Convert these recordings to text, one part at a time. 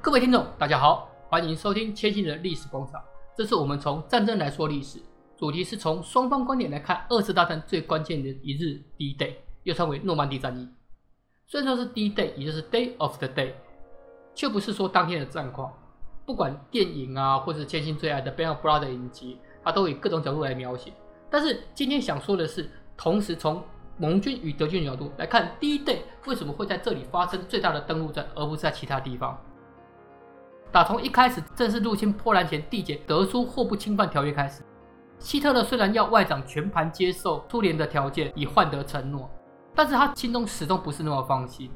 各位听众，大家好，欢迎收听千星的历史广场。这次我们从战争来说历史，主题是从双方观点来看二次大战最关键的一日 D-Day，又称为诺曼底战役。虽然说是 D-Day，也就是 Day of the Day，却不是说当天的战况。不管电影啊，或者千星最爱的《Band of Brothers》影集，它都以各种角度来描写。但是今天想说的是，同时从盟军与德军角度来看，D-Day 为什么会在这里发生最大的登陆战，而不是在其他地方？打从一开始正式入侵波兰前缔结德苏互不侵犯条约开始，希特勒虽然要外长全盘接受苏联的条件以换得承诺，但是他心中始终不是那么放心。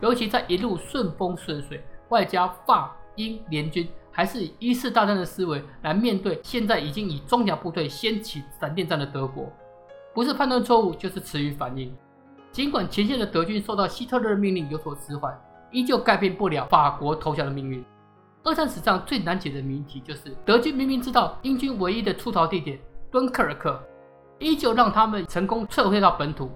尤其在一路顺风顺水，外加法英联军还是以一次大战的思维来面对现在已经以装甲部队掀起闪电战的德国，不是判断错误，就是迟疑反应。尽管前线的德军受到希特勒的命令有所迟缓，依旧改变不了法国投降的命运。二战史上最难解的谜题就是，德军明明知道英军唯一的出逃地点敦刻尔克，依旧让他们成功撤回到本土。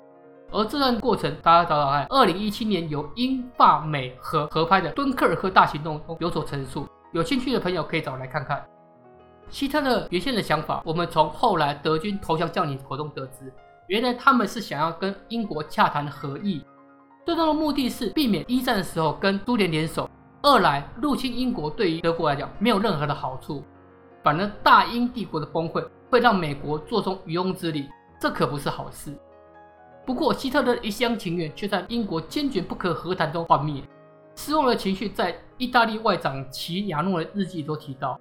而这段过程，大家找找看，二零一七年由英法美合合拍的《敦刻尔克大行动》中有所陈述。有兴趣的朋友可以找来看看。希特勒原先的想法，我们从后来德军投降将领口中得知，原来他们是想要跟英国洽谈和议，最终的目的是避免一战的时候跟苏联联手。二来，入侵英国对于德国来讲没有任何的好处，反而大英帝国的崩溃会让美国坐收渔翁之利，这可不是好事。不过，希特勒一厢情愿却在英国坚决不可和谈中幻灭，失望的情绪在意大利外长齐亚诺的日记都提到。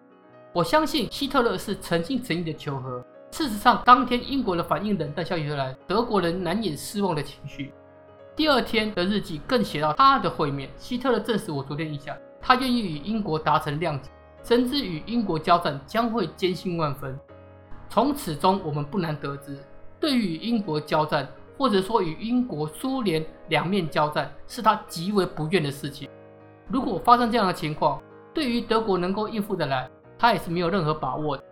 我相信希特勒是诚心诚意的求和。事实上，当天英国的反应冷淡消息出来，德国人难掩失望的情绪。第二天的日记更写到他的会面，希特勒证实我昨天印象，他愿意与英国达成谅解，深知与英国交战将会艰辛万分。从此中，我们不难得知，对于英国交战，或者说与英国、苏联两面交战，是他极为不愿的事情。如果发生这样的情况，对于德国能够应付得来，他也是没有任何把握的。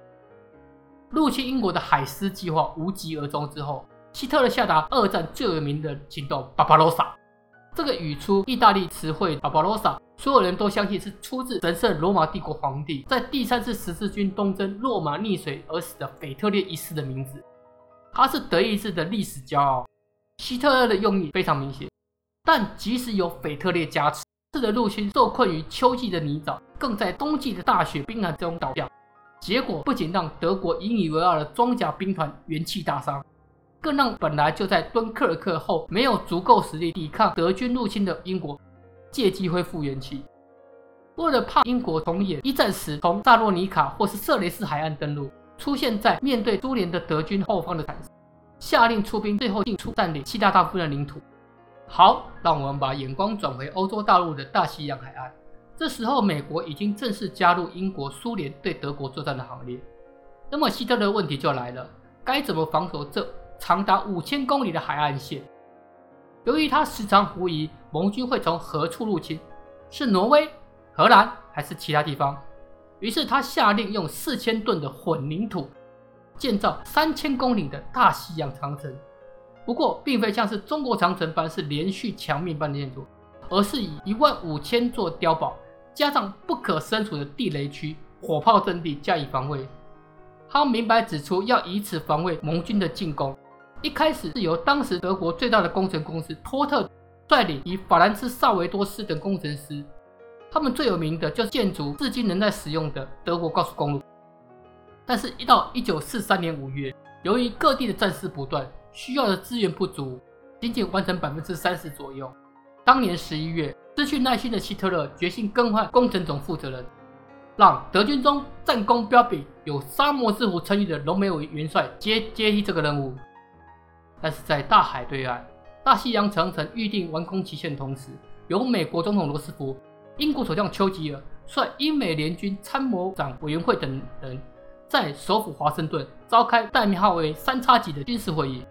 入侵英国的海狮计划无疾而终之后。希特勒下达二战最有名的行动——巴巴罗萨。这个语出意大利词汇“巴巴罗萨”，所有人都相信是出自神圣罗马帝国皇帝在第三次十字军东征落马溺水而死的腓特烈一世的名字。他是德意志的历史骄傲。希特勒的用意非常明显，但即使有腓特烈加持，这次的入侵受困于秋季的泥沼，更在冬季的大雪冰寒中倒下，结果不仅让德国引以为傲的装甲兵团元气大伤。更让本来就在敦刻尔克后没有足够实力抵抗德军入侵的英国借机恢复元气。为了怕英国重演一战时从萨洛尼卡或是色雷斯海岸登陆，出现在面对苏联的德军后方的惨势，下令出兵，最后进出占领七大大部分领土。好，让我们把眼光转回欧洲大陆的大西洋海岸。这时候，美国已经正式加入英国、苏联对德国作战的行列。那么，希特勒问题就来了：该怎么防守这？长达五千公里的海岸线，由于他时常狐疑盟军会从何处入侵，是挪威、荷兰还是其他地方，于是他下令用四千吨的混凝土建造三千公里的大西洋长城。不过，并非像是中国长城般是连续墙面般的建筑，而是以一万五千座碉堡加上不可身处的地雷区、火炮阵地加以防卫。他明白指出，要以此防卫盟军的进攻。一开始是由当时德国最大的工程公司托特率领，以法兰兹萨维多斯等工程师，他们最有名的就是建筑至今仍在使用的德国高速公路。但是，一到一九四三年五月，由于各地的战事不断，需要的资源不足，仅仅完成百分之三十左右。当年十一月，失去耐心的希特勒决心更换工程总负责人，让德军中战功彪炳、有“沙漠之虎”称誉的隆美尔元帅接接替这个任务。但是在大海对岸，大西洋长城预定完工期限同时，由美国总统罗斯福、英国首相丘吉尔率英美联军参谋长委员会等人，在首府华盛顿召开代号为“三叉戟”的军事会议。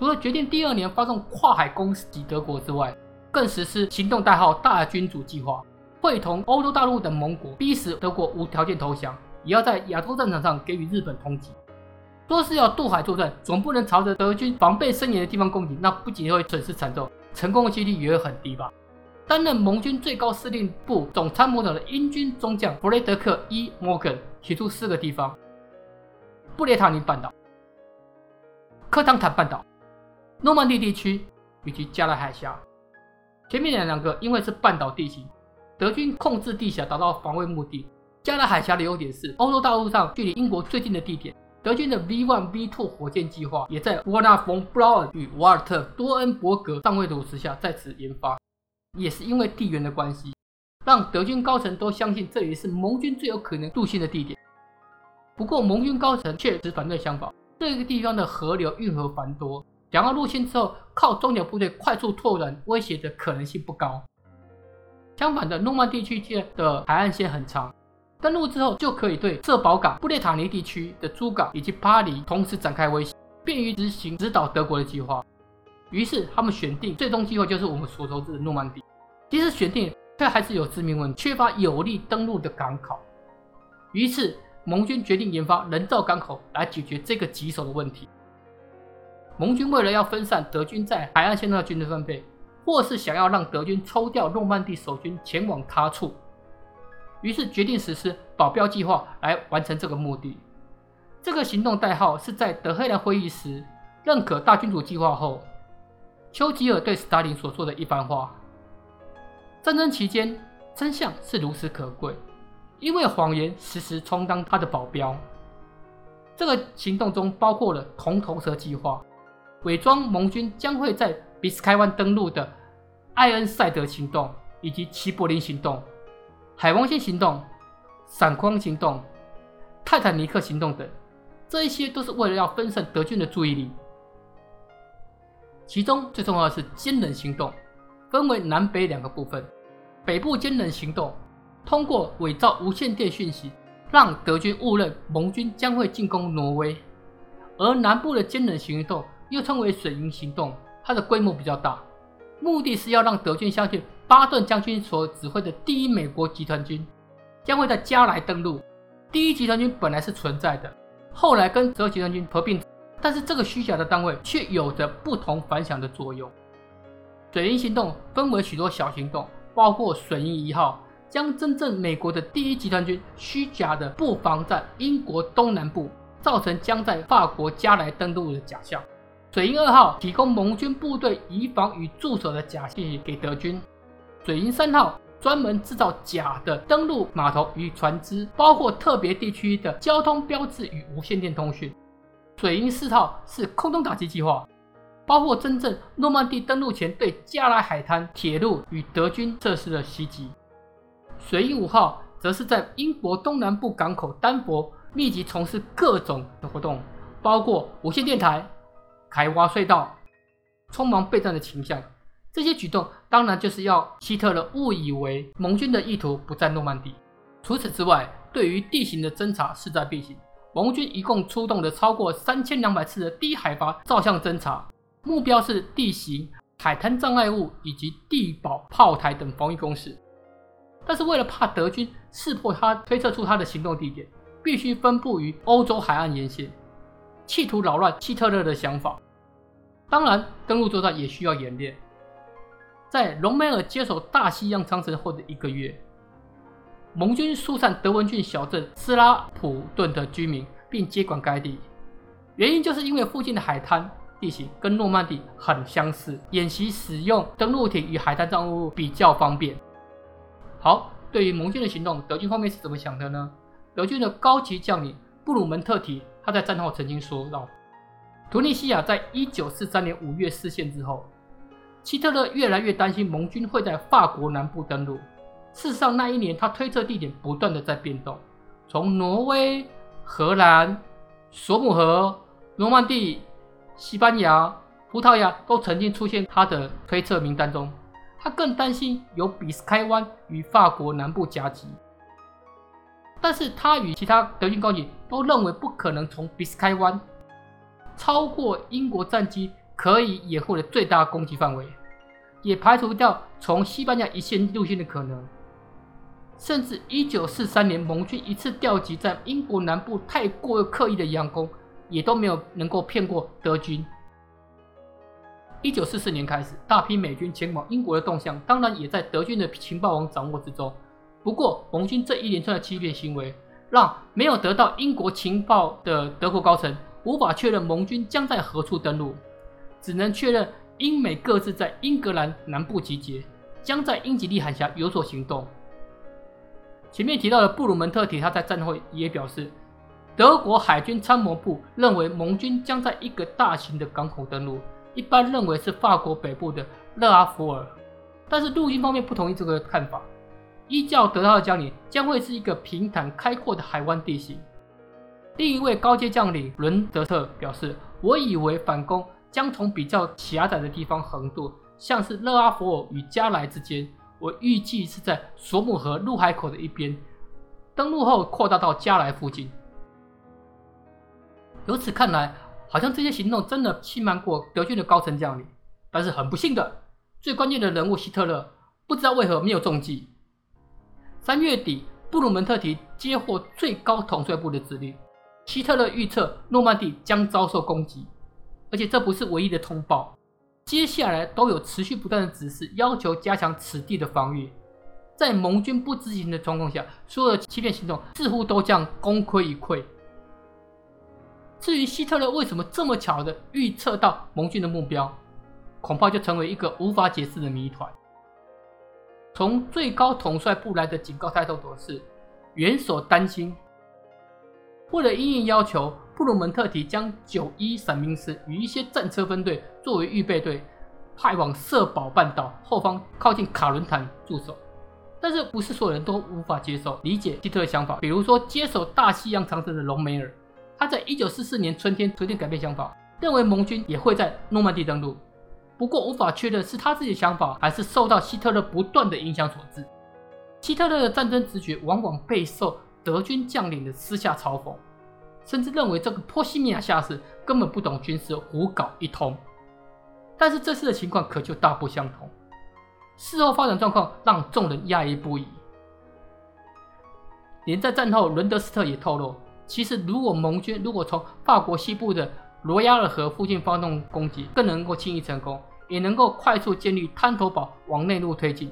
除了决定第二年发动跨海攻击德国之外，更实施行动代号“大君主计划”，会同欧洲大陆等盟国，逼使德国无条件投降，也要在亚洲战场上给予日本通缉。若是要渡海作战，总不能朝着德军防备森严的地方攻击，那不仅会损失惨重，成功的几率也会很低吧？担任盟军最高司令部总参谋长的英军中将弗雷德克伊摩根提出四个地方：布列塔尼半岛、科唐坦半岛、诺曼底地区以及加拉海峡。前面两个因为是半岛地形，德军控制地下，达到防卫目的。加拉海峡的优点是欧洲大陆上距离英国最近的地点。德军的 V1、V2 火箭计划也在沃纳·冯·布劳恩与瓦尔特·多恩伯格上尉主持下在此研发。也是因为地缘的关系，让德军高层都相信这里是盟军最有可能入侵的地点。不过，盟军高层确实反对想法。这个地方的河流运河繁多，想要入侵之后靠装甲部队快速拓展威胁的可能性不高。相反的，诺曼地区界的海岸线很长。登陆之后，就可以对瑟堡港、布列塔尼地区的诸港以及巴黎同时展开威胁，便于执行直捣德国的计划。于是，他们选定最终计划就是我们所熟知的诺曼底。即使选定，却还是有致命问题，缺乏有力登陆的港口。于是，盟军决定研发人造港口来解决这个棘手的问题。盟军为了要分散德军在海岸线上的军队分配，或是想要让德军抽调诺曼底守军前往他处。于是决定实施保镖计划来完成这个目的。这个行动代号是在德黑兰会议时认可大君主计划后，丘吉尔对斯大林所说的一番话。战争期间，真相是如此可贵，因为谎言时时充当他的保镖。这个行动中包括了铜头蛇计划、伪装盟军将会在比斯开湾登陆的艾恩塞德行动以及齐柏林行动。海王星行动、闪光行动、泰坦尼克行动等，这一些都是为了要分散德军的注意力。其中最重要的是坚忍行动，分为南北两个部分。北部坚忍行动通过伪造无线电讯息，让德军误认盟军将会进攻挪威；而南部的坚忍行动又称为水银行动，它的规模比较大，目的是要让德军相信。巴顿将军所指挥的第一美国集团军将会在加莱登陆。第一集团军本来是存在的，后来跟十二集团军合并，但是这个虚假的单位却有着不同凡响的作用。水银行动分为许多小行动，包括水银一号，将真正美国的第一集团军虚假的布防在英国东南部，造成将在法国加莱登陆的假象。水银二号提供盟军部队移防与驻守的假信息给德军。水银三号专门制造假的登陆码头与船只，包括特别地区的交通标志与无线电通讯。水银四号是空中打击计划，包括真正诺曼底登陆前对加莱海滩铁路与德军设施的袭击。水银五号则是在英国东南部港口丹佛密集从事各种的活动，包括无线电台、开挖隧道、匆忙备战的倾向。这些举动当然就是要希特勒误以为盟军的意图不在诺曼底。除此之外，对于地形的侦察势在必行。盟军一共出动了超过三千两百次的低海拔照相侦察，目标是地形、海滩障碍物以及地堡、炮台等防御工事。但是为了怕德军识破他推测出他的行动地点，必须分布于欧洲海岸沿线，企图扰乱希特勒的想法。当然，登陆作战也需要演练。在隆美尔接手大西洋长城后的一个月，盟军疏散德文郡小镇斯拉普顿的居民，并接管该地。原因就是因为附近的海滩地形跟诺曼底很相似，演习使用登陆艇与海滩障碍物比较方便。好，对于盟军的行动，德军方面是怎么想的呢？德军的高级将领布鲁门特提，他在战后曾经说道：“突尼西亚在一九四三年五月失陷之后。”希特勒越来越担心盟军会在法国南部登陆。事实上，那一年他推测地点不断的在变动，从挪威、荷兰、索姆河、诺曼底、西班牙、葡萄牙都曾经出现他的推测名单中。他更担心有比斯开湾与法国南部夹击，但是他与其他德军高级都认为不可能从比斯开湾超过英国战机可以掩护的最大攻击范围。也排除掉从西班牙一线入侵的可能，甚至一九四三年盟军一次调集在英国南部太过刻意的佯攻，也都没有能够骗过德军。一九四四年开始，大批美军前往英国的动向，当然也在德军的情报网掌握之中。不过，盟军这一连串的欺骗行为，让没有得到英国情报的德国高层无法确认盟军将在何处登陆，只能确认英美各自在英格兰南部集结，将在英吉利海峡有所行动。前面提到的布鲁门特提，他在战后也表示，德国海军参谋部认为盟军将在一个大型的港口登陆。一般认为是法国北部的勒阿弗尔，但是陆军方面不同意这个看法。依照德号的将领，将会是一个平坦开阔的海湾地形。另一位高阶将领伦德特表示：“我以为反攻将从比较狭窄的地方横渡，像是勒阿弗尔与加莱之间。我预计是在索姆河入海口的一边，登陆后扩大到加莱附近。”由此看来。好像这些行动真的欺瞒过德军的高层将领，但是很不幸的，最关键的人物希特勒不知道为何没有中计。三月底，布鲁门特提接获最高统帅部的指令，希特勒预测诺曼底将遭受攻击，而且这不是唯一的通报，接下来都有持续不断的指示，要求加强此地的防御。在盟军不知情的状况下，所有的欺骗行动似乎都将功亏一篑。至于希特勒为什么这么巧的预测到盟军的目标，恐怕就成为一个无法解释的谜团。从最高统帅部来的警告态度都是元首担心。为了因应要求，布鲁门特提将九一闪兵师与一些战车分队作为预备队，派往社保半岛后方靠近卡伦坦驻守。但是不是所有人都无法接受理解希特勒的想法，比如说接手大西洋长城的隆美尔。他在一九四四年春天决定改变想法，认为盟军也会在诺曼底登陆。不过无法确认是他自己的想法，还是受到希特勒不断的影响所致。希特勒的战争直觉往往备受德军将领的私下嘲讽，甚至认为这个波西米亚下士根本不懂军事，胡搞一通。但是这次的情况可就大不相同。事后发展状况让众人讶异不已。连在战后，伦德斯特也透露。其实，如果盟军如果从法国西部的罗亚尔河附近发动攻击，更能够轻易成功，也能够快速建立滩头堡往内陆推进。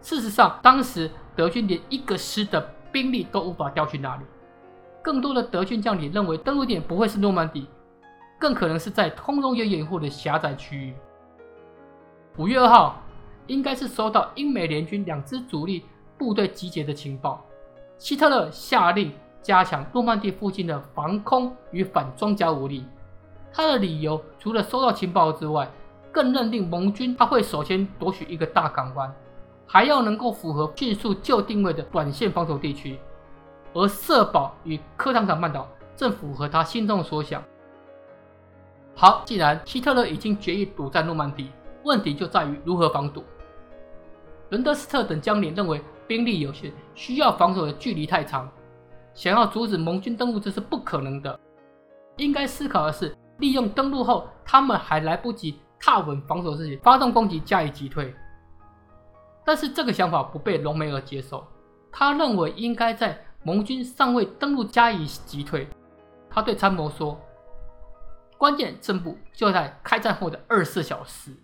事实上，当时德军连一个师的兵力都无法调去那里。更多的德军将领认为，登陆点不会是诺曼底，更可能是在空中有掩护的狭窄区域。五月二号，应该是收到英美联军两支主力部队集结的情报，希特勒下令。加强诺曼底附近的防空与反装甲武力。他的理由除了收到情报之外，更认定盟军他会首先夺取一个大港湾，还要能够符合迅速就定位的短线防守地区。而社保与科唐坦半岛正符合他心中的所想。好，既然希特勒已经决意堵在诺曼底，问题就在于如何防堵。伦德斯特等将领认为兵力有限，需要防守的距离太长。想要阻止盟军登陆，这是不可能的。应该思考的是，利用登陆后他们还来不及踏稳防守之前，发动攻击加以击退。但是这个想法不被隆美尔接受，他认为应该在盟军尚未登陆加以击退。他对参谋说：“关键胜负就在开战后的二十四小时。”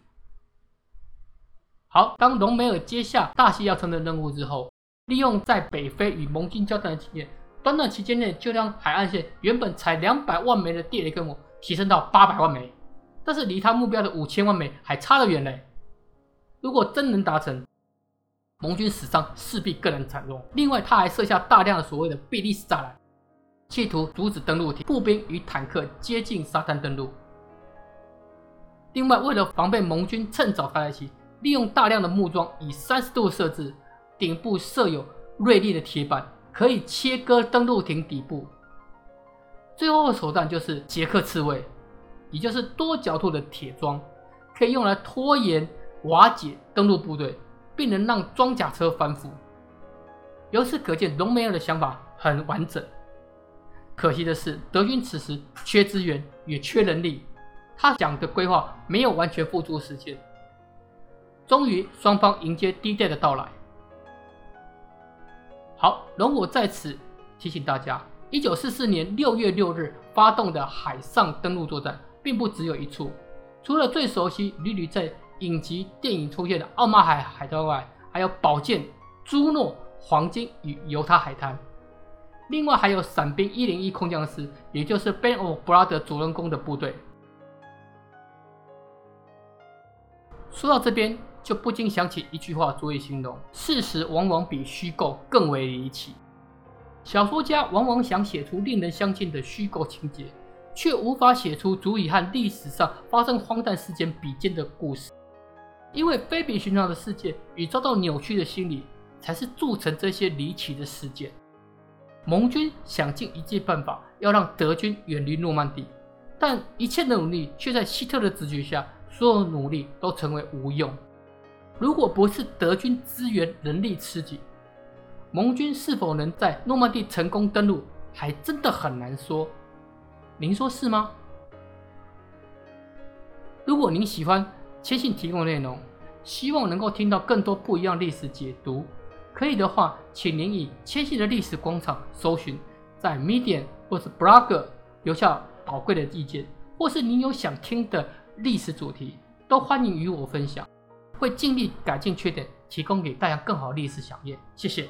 好，当隆美尔接下大西洋城的任务之后，利用在北非与盟军交战的经验。短短期间内，就将海岸线原本才两百万枚的地雷科目提升到八百万枚，但是离他目标的五千万枚还差得远嘞。如果真能达成，盟军死伤势必更能惨重。另外，他还设下大量的所谓的比利时栅栏，企图阻止登陆艇、步兵与坦克接近沙滩登陆。另外，为了防备盟军趁早开来袭，利用大量的木桩以三十度设置，顶部设有锐利的铁板。可以切割登陆艇底部。最后的手段就是捷克刺猬，也就是多角度的铁桩，可以用来拖延瓦解登陆部队，并能让装甲车翻覆。由此可见，隆美尔的想法很完整。可惜的是，德军此时缺资源也缺人力，他讲的规划没有完全付诸实践。终于，双方迎接 D 日的到来。好，容我在此提醒大家，一九四四年六月六日发动的海上登陆作战，并不只有一处。除了最熟悉屡屡在影集、电影出现的奥马海海盗外，还有宝剑、朱诺、黄金与犹他海滩。另外还有伞兵一零一空降师，也就是 Band of Brothers 主人公的部队。说到这边，就不禁想起一句话足以形容：事实往往比虚构更为离奇。小说家往往想写出令人相信的虚构情节，却无法写出足以和历史上发生荒诞事件比肩的故事。因为非比寻常的世界与遭到扭曲的心理，才是铸成这些离奇的事件。盟军想尽一切办法要让德军远离诺曼底，但一切的努力却在希特勒的直觉下，所有努力都成为无用。如果不是德军资源人力吃紧，盟军是否能在诺曼底成功登陆，还真的很难说。您说是吗？如果您喜欢千信提供的内容，希望能够听到更多不一样历史解读。可以的话，请您以千禧的历史广场搜寻，在 Medium 或是 Blogger 留下宝贵的意见，或是您有想听的历史主题，都欢迎与我分享，会尽力改进缺点，提供给大家更好历史饗宴。谢谢。